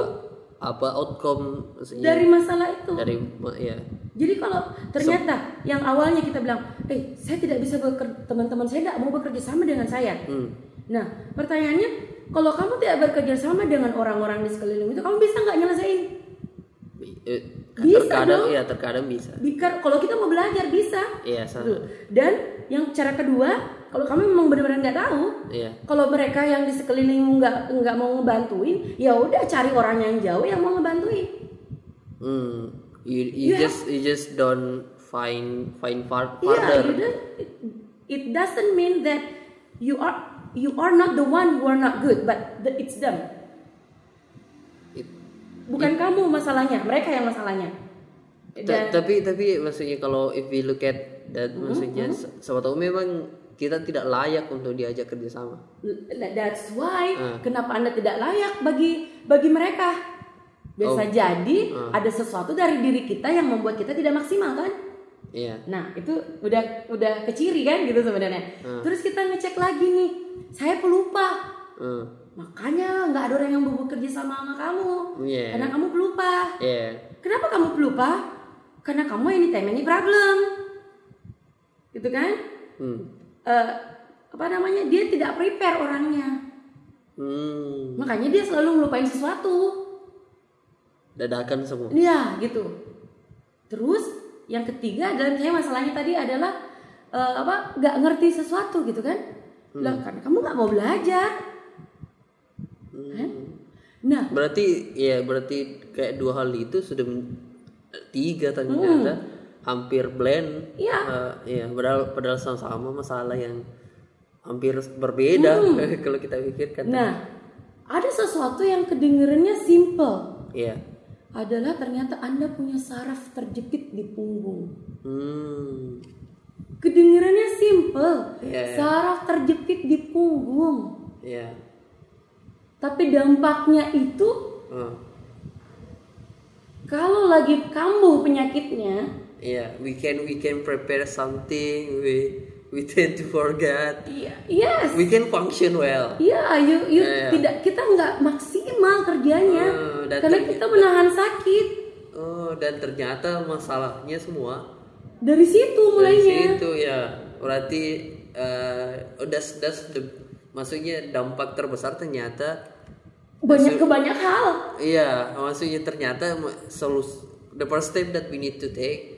apa outcome maksudnya Dari masalah itu. dari ya Jadi kalau ternyata yang awalnya kita bilang, eh saya tidak bisa bekerja, teman-teman saya tidak mau bekerja sama dengan saya. hmm. Nah pertanyaannya, kalau kamu tidak bekerja sama dengan orang-orang di sekeliling itu, kamu bisa nggak nyelesain? Eh, Bisa terkadang dong. ya terkadang bisa Bikar, kalau kita mau belajar bisa. iya sama Dan yang cara kedua, kalau kamu memang benar-benar nggak tahu, iya kalau mereka yang di sekelilingmu nggak nggak mau ngebantuin, ya udah cari orang yang jauh yang mau ngebantuin. hmm. you, you You just you just don't find find far Iya, farther don't- it, it doesn't mean that you are you are not the one who are not good, but the, it's them. bukan kamu masalahnya mereka yang masalahnya dan tapi tapi maksudnya kalau if we look at that maksudnya se- siapa tahu memang kita tidak layak untuk diajak kerjasama. that's why Ah. kenapa anda tidak layak bagi bagi mereka bisa Oh. jadi Ah. ada sesuatu dari diri kita yang membuat kita tidak maksimal kan Iya. Nah itu udah udah keciri kan gitu sebenarnya. Hmm. Terus kita ngecek lagi nih, saya pelupa. Hmm. Makanya nggak ada orang yang mau bekerja sama sama kamu. Iya. Karena kamu pelupa. Iya. Kenapa kamu pelupa? Karena kamu anytime any problem. Gitu kan? Hmm. Eh, apa namanya? Dia tidak prepare orangnya. Hmm. Makanya dia selalu ngelupain sesuatu. Dadakan semua. Iya gitu. Terus yang ketiga adalah misalnya masalahnya tadi adalah eh, apa nggak ngerti sesuatu gitu kan? Lah karena kamu nggak mau belajar. Kan? Nah Berarti ya berarti kayak dua hal itu sudah tiga ternyata hampir blend. Iya. Eh, iya, padahal padahal sama-sama masalah yang hampir berbeda kalau kita pikirkan. nah ada sesuatu yang kedengerannya simple Iya. adalah ternyata anda punya saraf terjepit di punggung. Hmm. Kedengerannya simple, Iya, iya. saraf terjepit di punggung. Iya. Tapi dampaknya itu Oh. kalau lagi kambuh penyakitnya, Iya, we can we can prepare something, we we tend to forget. iya, yes, We can function well. iya, you, you iya. tidak kita nggak maksimal kerjanya Oh, dan karena kita menahan sakit Oh, dan ternyata masalahnya semua dari situ dari mulainya. situ ya. Berarti eh udah das the maksudnya dampak terbesar ternyata Banyak ke banyak hal. iya, maksudnya ternyata solusi the first step that we need to take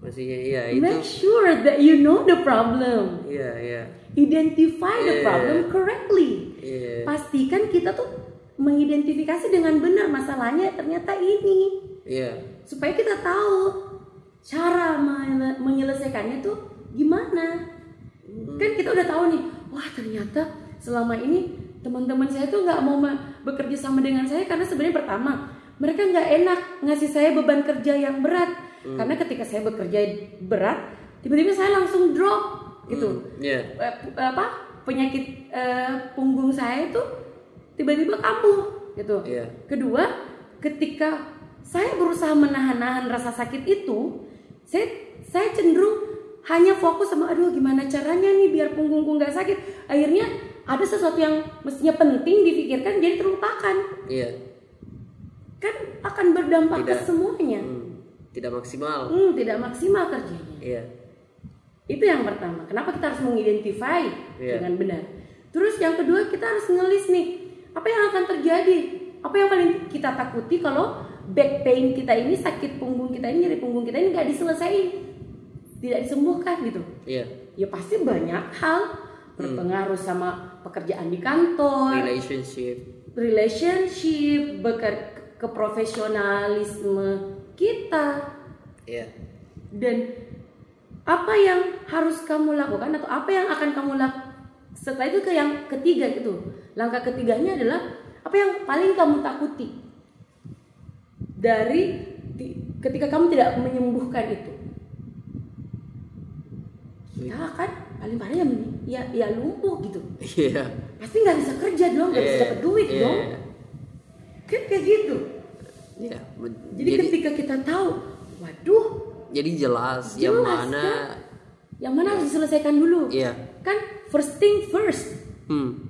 maksudnya iya itu Make sure that you know the problem. iya iya Identify the Iya. problem correctly. iya Pastikan kita tuh mengidentifikasi dengan benar masalahnya ternyata ini. iya Supaya kita tahu cara menyelesaikannya tuh gimana. Kan kita udah tahu nih, wah ternyata selama ini teman-teman saya tuh nggak mau bekerja sama dengan saya karena sebenarnya pertama mereka nggak enak ngasih saya beban kerja yang berat karena ketika saya bekerja berat tiba-tiba saya langsung drop gitu iya Eh, apa penyakit eh, punggung saya itu tiba-tiba kambuh gitu. Iya. Kedua, ketika saya berusaha menahan-nahan rasa sakit itu, saya saya cenderung hanya fokus sama aduh gimana caranya nih biar punggungku nggak sakit. Akhirnya ada sesuatu yang mestinya penting difikirkan jadi terlupakan. iya Kan akan berdampak ke Tidak. semuanya. Hmm, tidak maksimal Hmm, tidak maksimal kerjanya. iya Itu yang pertama. Kenapa kita harus mengidentify Iya. dengan benar? Terus yang kedua kita harus ngelis nih apa yang akan terjadi, apa yang paling kita takuti kalau back pain kita ini sakit punggung kita ini nyeri punggung kita ini nggak diselesaikan, tidak disembuhkan gitu. iya Ya pasti banyak hal berpengaruh sama pekerjaan di kantor, relationship relationship, beker ke profesionalisme kita. Iya. Dan apa yang harus kamu lakukan atau apa yang akan kamu lakukan setelah itu ke yang ketiga gitu. Langkah ketiganya adalah apa yang paling kamu takuti dari ti- ketika kamu tidak menyembuhkan itu. Kita akan paling parah ya ya, ya lumpuh gitu. Iya. Pasti nggak bisa kerja dong nggak bisa Iya, dapat duit iya. dong. Kan kayak gitu iya. Men- jadi, ketika kita tahu waduh jadi jelas, yang Jelas, mana kan? yang mana harus diselesaikan dulu. Iya. Kan first thing first. Hmm.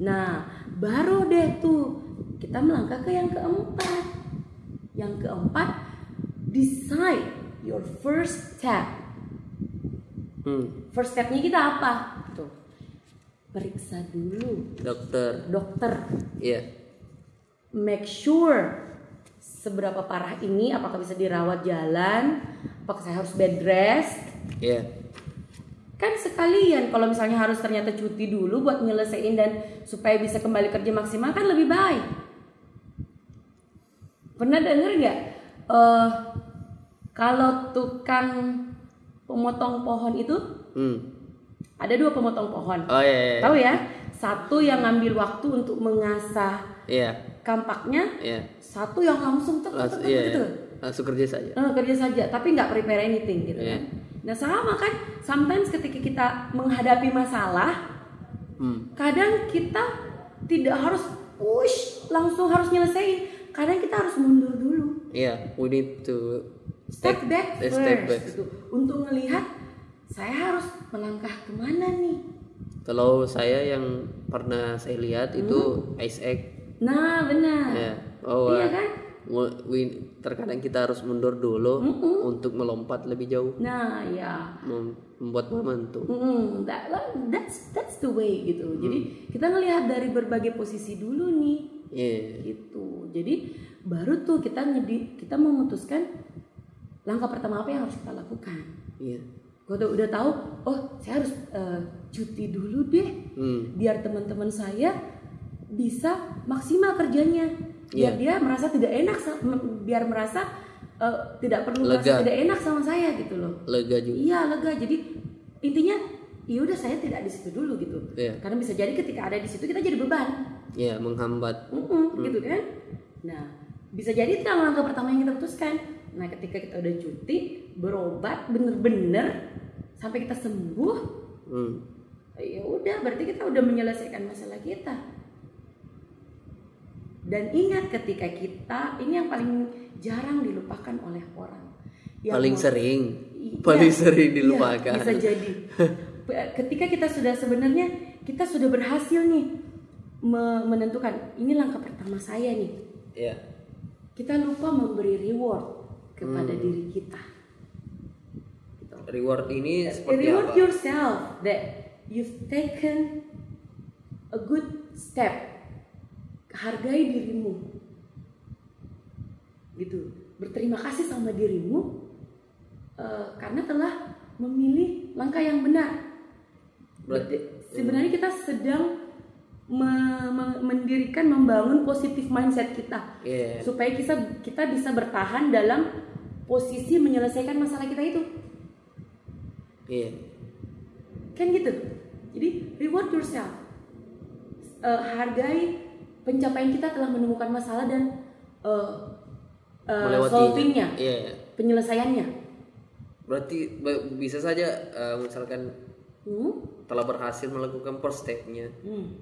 Nah baru deh tuh kita melangkah ke yang keempat. Yang keempat decide your first step. Hmm. First stepnya kita apa? Tuh periksa dulu. Dokter. Dokter. Iya. Make sure seberapa parah ini apakah bisa dirawat jalan apakah saya harus bed rest? Iya. Kan sekalian kalau misalnya harus ternyata cuti dulu buat nyelesain dan supaya bisa kembali kerja maksimal kan lebih baik. Pernah denger nggak eh kalau tukang pemotong pohon itu? Hmm. Ada dua pemotong pohon. Oh iya iya tahu ya? Satu yang ngambil waktu untuk mengasah iya kampaknya Iya. satu yang langsung tek, tek, Langsung, tek, iya, gitu. langsung kerja saja. Eh, kerja saja tapi nggak prepare anything gitu Iya. kan nah sama kan sometimes ketika kita menghadapi masalah Hmm. kadang kita tidak harus push langsung harus nyelesain kadang kita harus mundur dulu Iya, we need to step back first step back. gitu untuk melihat saya harus melangkah ke mana nih Kalau saya yang pernah saya lihat itu Hmm. ice egg. Nah benar. Ya, bahwa iya kan? terkadang kita harus mundur dulu untuk melompat lebih jauh, nah ya mem- membuat momentum. Mm, that, that's that's the way gitu. Jadi kita ngelihat dari berbagai posisi dulu nih. Iya, gitu. Jadi baru tuh kita ngedi kita memutuskan langkah pertama apa yang harus kita lakukan. Iya. gue udah, udah tahu oh saya harus eh, cuti dulu deh. Hmm. biar teman-teman saya bisa maksimal kerjanya biar Iya. dia merasa tidak enak biar merasa eh, tidak perlu Lega. merasa tidak enak sama saya gitu loh Lega juga. iya lega jadi intinya ya udah saya tidak di situ dulu gitu Iya. karena bisa jadi ketika ada di situ kita jadi beban Iya, menghambat. Mm-mm, gitu kan nah bisa jadi itu langkah pertama yang kita putuskan nah ketika kita udah cuti berobat bener-bener sampai kita sembuh Hmm. ya udah berarti kita udah menyelesaikan masalah kita dan ingat ketika kita ini yang paling jarang dilupakan oleh orang Yang Paling mau- sering, Iya, paling sering iya, dilupakan. bisa jadi ketika kita sudah sebenarnya kita sudah berhasil nih me- menentukan ini langkah pertama saya nih Iya. kita lupa memberi reward kepada Hmm. diri kita Gitu. Reward ini seperti reward apa? yourself that you've taken a good step hargai dirimu. Gitu. Berterima kasih sama dirimu eh, karena telah memilih langkah yang benar. Berarti sebenarnya kita sedang me- me- mendirikan membangun positif mindset kita. Iya. supaya kita kita bisa bertahan dalam posisi menyelesaikan masalah kita itu. Iya. kan gitu. Jadi reward yourself. Eh, hargai pencapaian kita telah menemukan masalah dan eh, Melewati solvingnya Iya. penyelesaiannya Berarti bisa saja eh, misalkan Hmm? telah berhasil melakukan first step-nya. Hmm.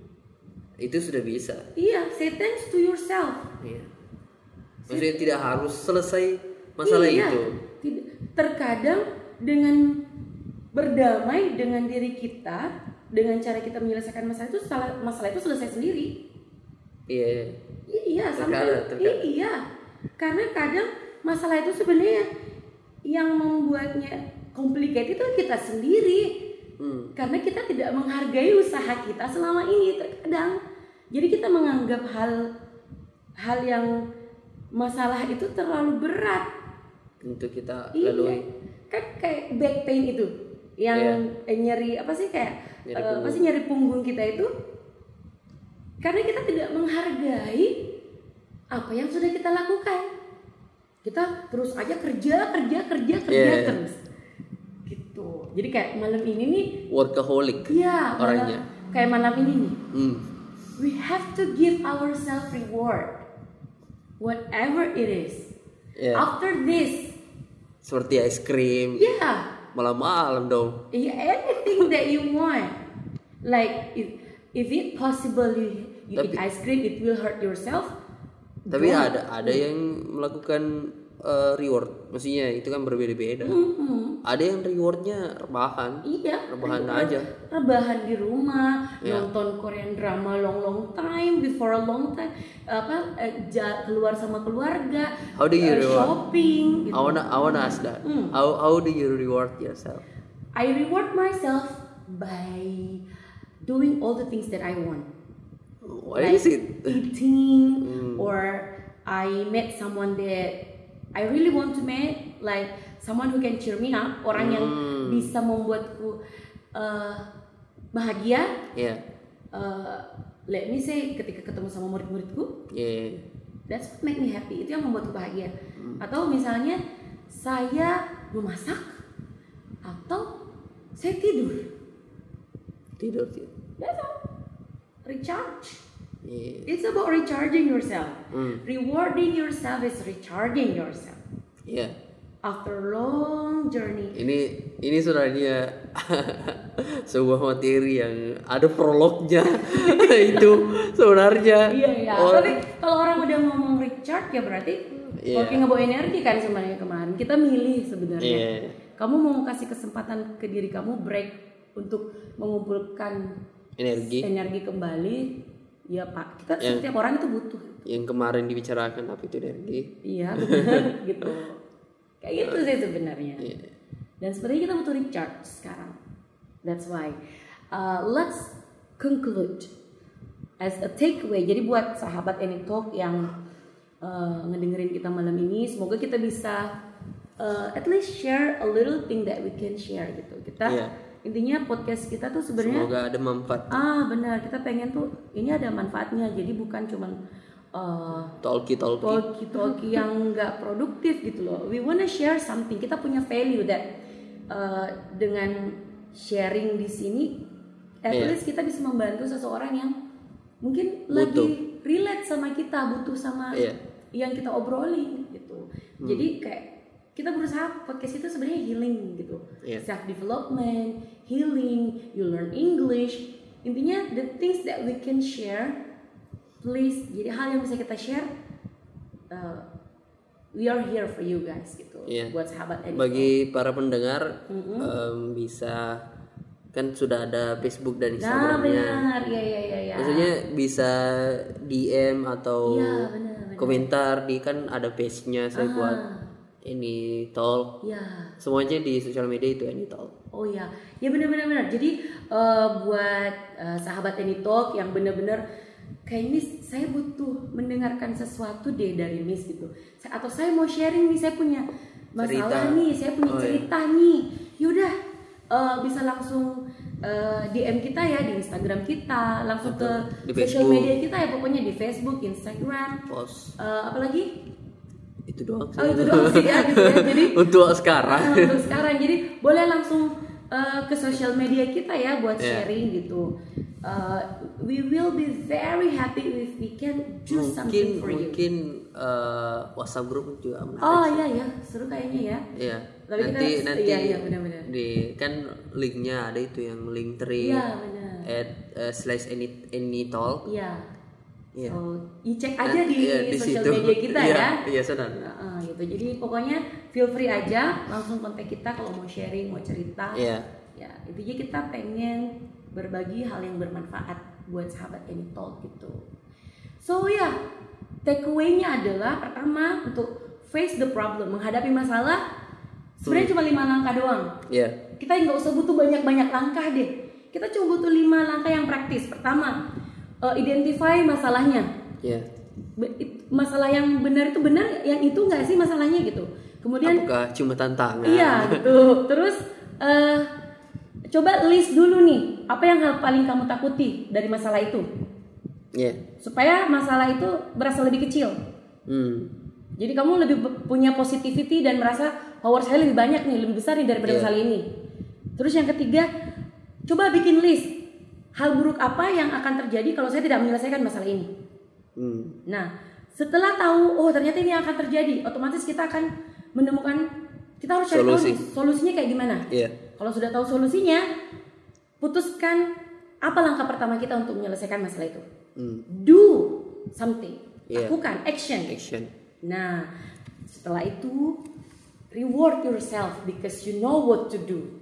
Itu sudah bisa. iya say thanks to yourself Iya. Maksudnya tidak harus selesai masalah Iya, itu. tidak. terkadang dengan berdamai dengan diri kita dengan cara kita menyelesaikan masalah itu salah- masalah itu selesai sendiri Iya. Iya, terkadang. iya. Karena kadang masalah itu sebenarnya yang membuatnya complicated itu kita sendiri. Hmm. Karena kita tidak menghargai usaha kita selama ini terkadang. Jadi kita menganggap hal hal yang masalah itu terlalu berat. Untuk kita Iya. lalui. Kan kayak back pain itu yang eh, nyeri apa sih kayak Nyeri eh, apa sih nyeri punggung kita itu karena kita tidak menghargai apa yang sudah kita lakukan. Kita terus aja kerja, kerja, kerja, kerja Iya. terus. Gitu. Jadi kayak malam ini nih, Workaholic. iya, malam- Orangnya. kayak malam ini nih, Hmm. we have to give ourselves reward, whatever it is. Iya. After this, Seperti es krim. yeah, Malam-malam dong. Yeah, anything that you want. Like if if it possible you, you eat Tapi- ice cream, it will hurt yourself. Tapi don't. ada ada yang melakukan eh, reward. Maksudnya itu kan berbeda-beda. Mhm. Ada yang rewardnya rebahan. Iya. Rebahan re- aja. Rebahan di rumah, Iya. nonton Korean drama long long time before a long time, apa ja- keluar sama keluarga, How do you eh, reward? shopping. Gitu. I wanna I wanna ask that. Hmm. How how do you reward yourself? I reward myself by doing all the things that I want. What like is it? eating Hmm. or I met someone that I really want to meet like someone who can cheer me up orang yang Hmm. bisa membuatku uh, bahagia Yeah. uh, let me say ketika ketemu sama murid-muridku Yeah. that's what make me happy itu yang membuatku bahagia Hmm. atau misalnya saya memasak atau saya tidur Tidur sih. that's all recharge Iya. It's about recharging yourself. Hmm. Rewarding yourself is recharging yourself. Iya. After long journey. Ini ini sebenarnya sebuah materi yang ada prolognya itu sebenarnya. Iya iya. Orang- Tapi kalau orang udah ngomong recharge ya berarti Iya. talking about energi kan sebenarnya kemarin. Kita milih sebenarnya. Iya. Kamu mau kasih kesempatan ke diri kamu break untuk mengumpulkan energi energi kembali. Ya Pak, kita Yang- setiap orang itu butuh. yang kemarin dibicarakan apa itu energi. Iya benar gitu. Kayak gitu sih sebenarnya. Iya. Dan sebenarnya kita butuh recharge sekarang. That's why. Uh, let's conclude as a takeaway. Jadi buat sahabat Any Talk yang uh, ngedengerin kita malam ini, semoga kita bisa uh, at least share a little thing that we can share gitu. Kita Iya. Intinya podcast kita tuh sebenarnya Semoga ada manfaat ah benar kita pengen tuh ini ada manfaatnya. Jadi bukan cuman uh, talkie talkie. talky talky yang nggak produktif gitu loh. We wanna share something. Kita punya value that uh, dengan sharing di sini, at Iya. least kita bisa membantu seseorang yang mungkin Butuh. lagi relate sama kita, butuh sama Iya. yang kita obrolin gitu. Jadi kayak kita berusaha podcast itu sebenarnya healing gitu, Iya. self development, healing, you learn English. Intinya the things that we can share please jadi hal yang bisa kita share uh, we are here for you guys gitu Iya. buat sahabat. Bagi para pendengar em, bisa kan sudah ada Facebook dan nah Instagramnya. benar ya ya ya ya Maksudnya bisa DM atau Iya, benar, benar. komentar di kan ada page-nya saya buat ini talk. ya Semuanya di sosial media itu ini talk. Oh ya ya benar benar benar jadi uh, buat uh, sahabat Any Talk yang benar-benar kayak Miss saya butuh mendengarkan sesuatu deh dari Miss gitu. Atau saya mau sharing nih saya punya masalah Cerita. nih saya punya Oh, iya. cerita nih. Yaudah uh, bisa langsung uh, DM kita ya di Instagram kita langsung ke di social media kita ya pokoknya di Facebook Instagram. Post. Uh, apalagi? Itu doang sih. oh itu doang sih ya gitu ya. Jadi Untuk sekarang. Nah, untuk sekarang. Jadi boleh langsung uh, ke sosial media kita ya buat Yeah. sharing gitu. Uh, we will be very happy if we can do mungkin something for you. mungkin eh, WhatsApp group juga menarik. Oh iya ya, seru kayaknya ya. Iya. Tapi nanti kita- nanti iya, iya, benar-benar. di kan linknya ada itu yang link tree Iya benar. at eh, slash any any talk. Iya. Iya. So, dicek aja di, Iya, di sosial situ. media kita Iya, ya. Iya sudah. Heeh, gitu. Jadi pokoknya feel free aja langsung kontak kita kalau mau sharing, mau cerita. Iya. Ya, intinya kita pengen berbagi hal yang bermanfaat buat sahabat Any Talk gitu. So ya, takeaway-nya adalah pertama untuk face the problem, menghadapi masalah sebenarnya cuma lima langkah doang. Iya. Kita nggak usah butuh banyak-banyak langkah deh. Kita cuma butuh lima langkah yang praktis. Pertama, eh, identify masalahnya. Iya. Be- it- masalah yang benar itu benar, yang itu nggak sih masalahnya gitu. Kemudian Apakah cuma tantangan? Iya gitu. Terus eh coba list dulu nih apa yang hal paling kamu takuti dari masalah itu Iya. supaya masalah itu berasa lebih kecil. Hmm. Jadi kamu lebih punya positivity dan merasa power saya lebih banyak nih, lebih besar nih daripada Iya. masalah ini. Terus yang ketiga, coba bikin list hal buruk apa yang akan terjadi kalau saya tidak menyelesaikan masalah ini. Hmm. Nah, setelah tahu oh ternyata ini akan terjadi, otomatis kita akan menemukan kita harus cari tahu Solusi. nih, solusinya kayak gimana. Iya. Kalau sudah tahu solusinya, putuskan apa langkah pertama kita untuk menyelesaikan masalah itu. Hmm. Do something. Iya. Lakukan action. Action. Nah, setelah itu reward yourself because you know what to do.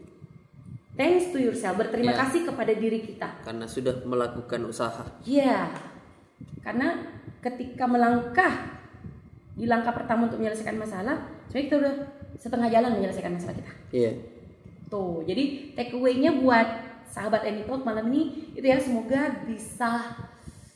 Thanks to yourself. Berterima Iya. kasih kepada diri kita. Karena sudah melakukan usaha. Ya, karena ketika melangkah di langkah pertama untuk menyelesaikan masalah, sebenarnya kita udah setengah jalan menyelesaikan masalah kita. Iya. Tuh, jadi takeaway-nya buat sahabat Any Talk malam ini itu ya semoga bisa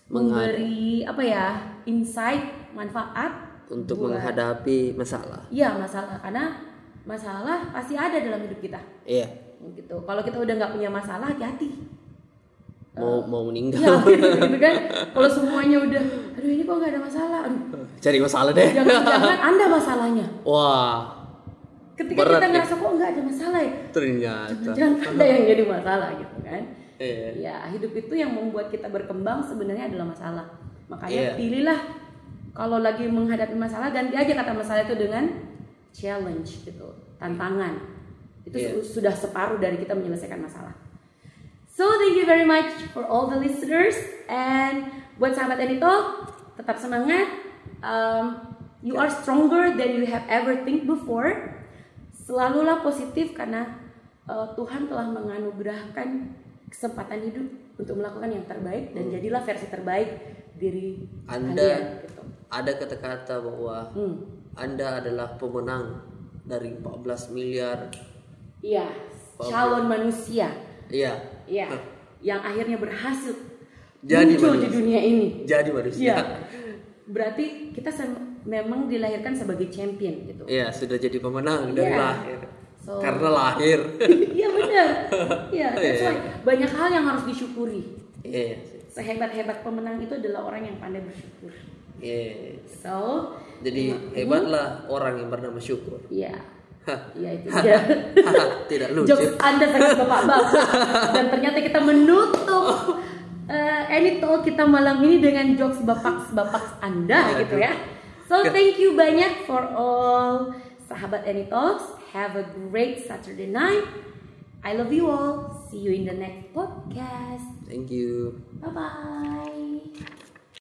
memberi apa ya insight, manfaat Untuk buat- menghadapi masalah. Iya masalah karena masalah pasti ada dalam hidup kita. Iya. Gitu. Kalau kita udah nggak punya masalah, hati-hati. Mau mau meninggal. Iya, gitu kan. Kalau semuanya udah, aduh ini kok nggak ada masalah. Aduh, Cari masalah deh. jangan-jangan anda masalahnya. Wah. Ketika Berat kita nih. ngerasa kok nggak ada masalah ya, Ternyata. jangan anda yang jadi masalah gitu kan. Iya. Ya hidup itu yang membuat kita berkembang sebenarnya adalah masalah. Makanya Iya. pilihlah kalau lagi menghadapi masalah ganti aja kata masalah itu dengan challenge gitu, tantangan. Itu su- sudah separuh dari kita menyelesaikan masalah. So thank you very much for all the listeners and buat sahabat Enito tetap semangat. Um, you are stronger than you have ever think before. Selalulah positif karena uh, Tuhan telah menganugerahkan kesempatan hidup untuk melakukan yang terbaik dan jadilah versi terbaik diri Anda kalian. Gitu. ada kata-kata bahwa Hmm. Anda adalah pemenang dari 14 miliar. Iya, calon manusia. Iya. Iya, yang akhirnya berhasil Jadi muncul di manusia. dunia ini. Jadi manusia. Iya. Berarti kita memang dilahirkan sebagai champion gitu. Iya, sudah jadi pemenang dari Iya. lahir. So- Karena lahir. Iya benar. Iya, that's Iya. why banyak hal yang harus disyukuri. Iya. sih. Sehebat-hebat pemenang itu adalah orang yang pandai bersyukur. Iya. So, Jadi hebatlah orang yang bernama syukur. iya. Hah. Iya itu dia. Tidak lucu. Jokes Anda sangat bapak-bapak. Dan ternyata kita menutup eh any talk kita malam ini dengan jokes bapak-bapak Anda gitu ya. So thank you banyak for all sahabat Any Talks. Have a great Saturday night. I love you all. See you in the next podcast. Thank you. Bye bye.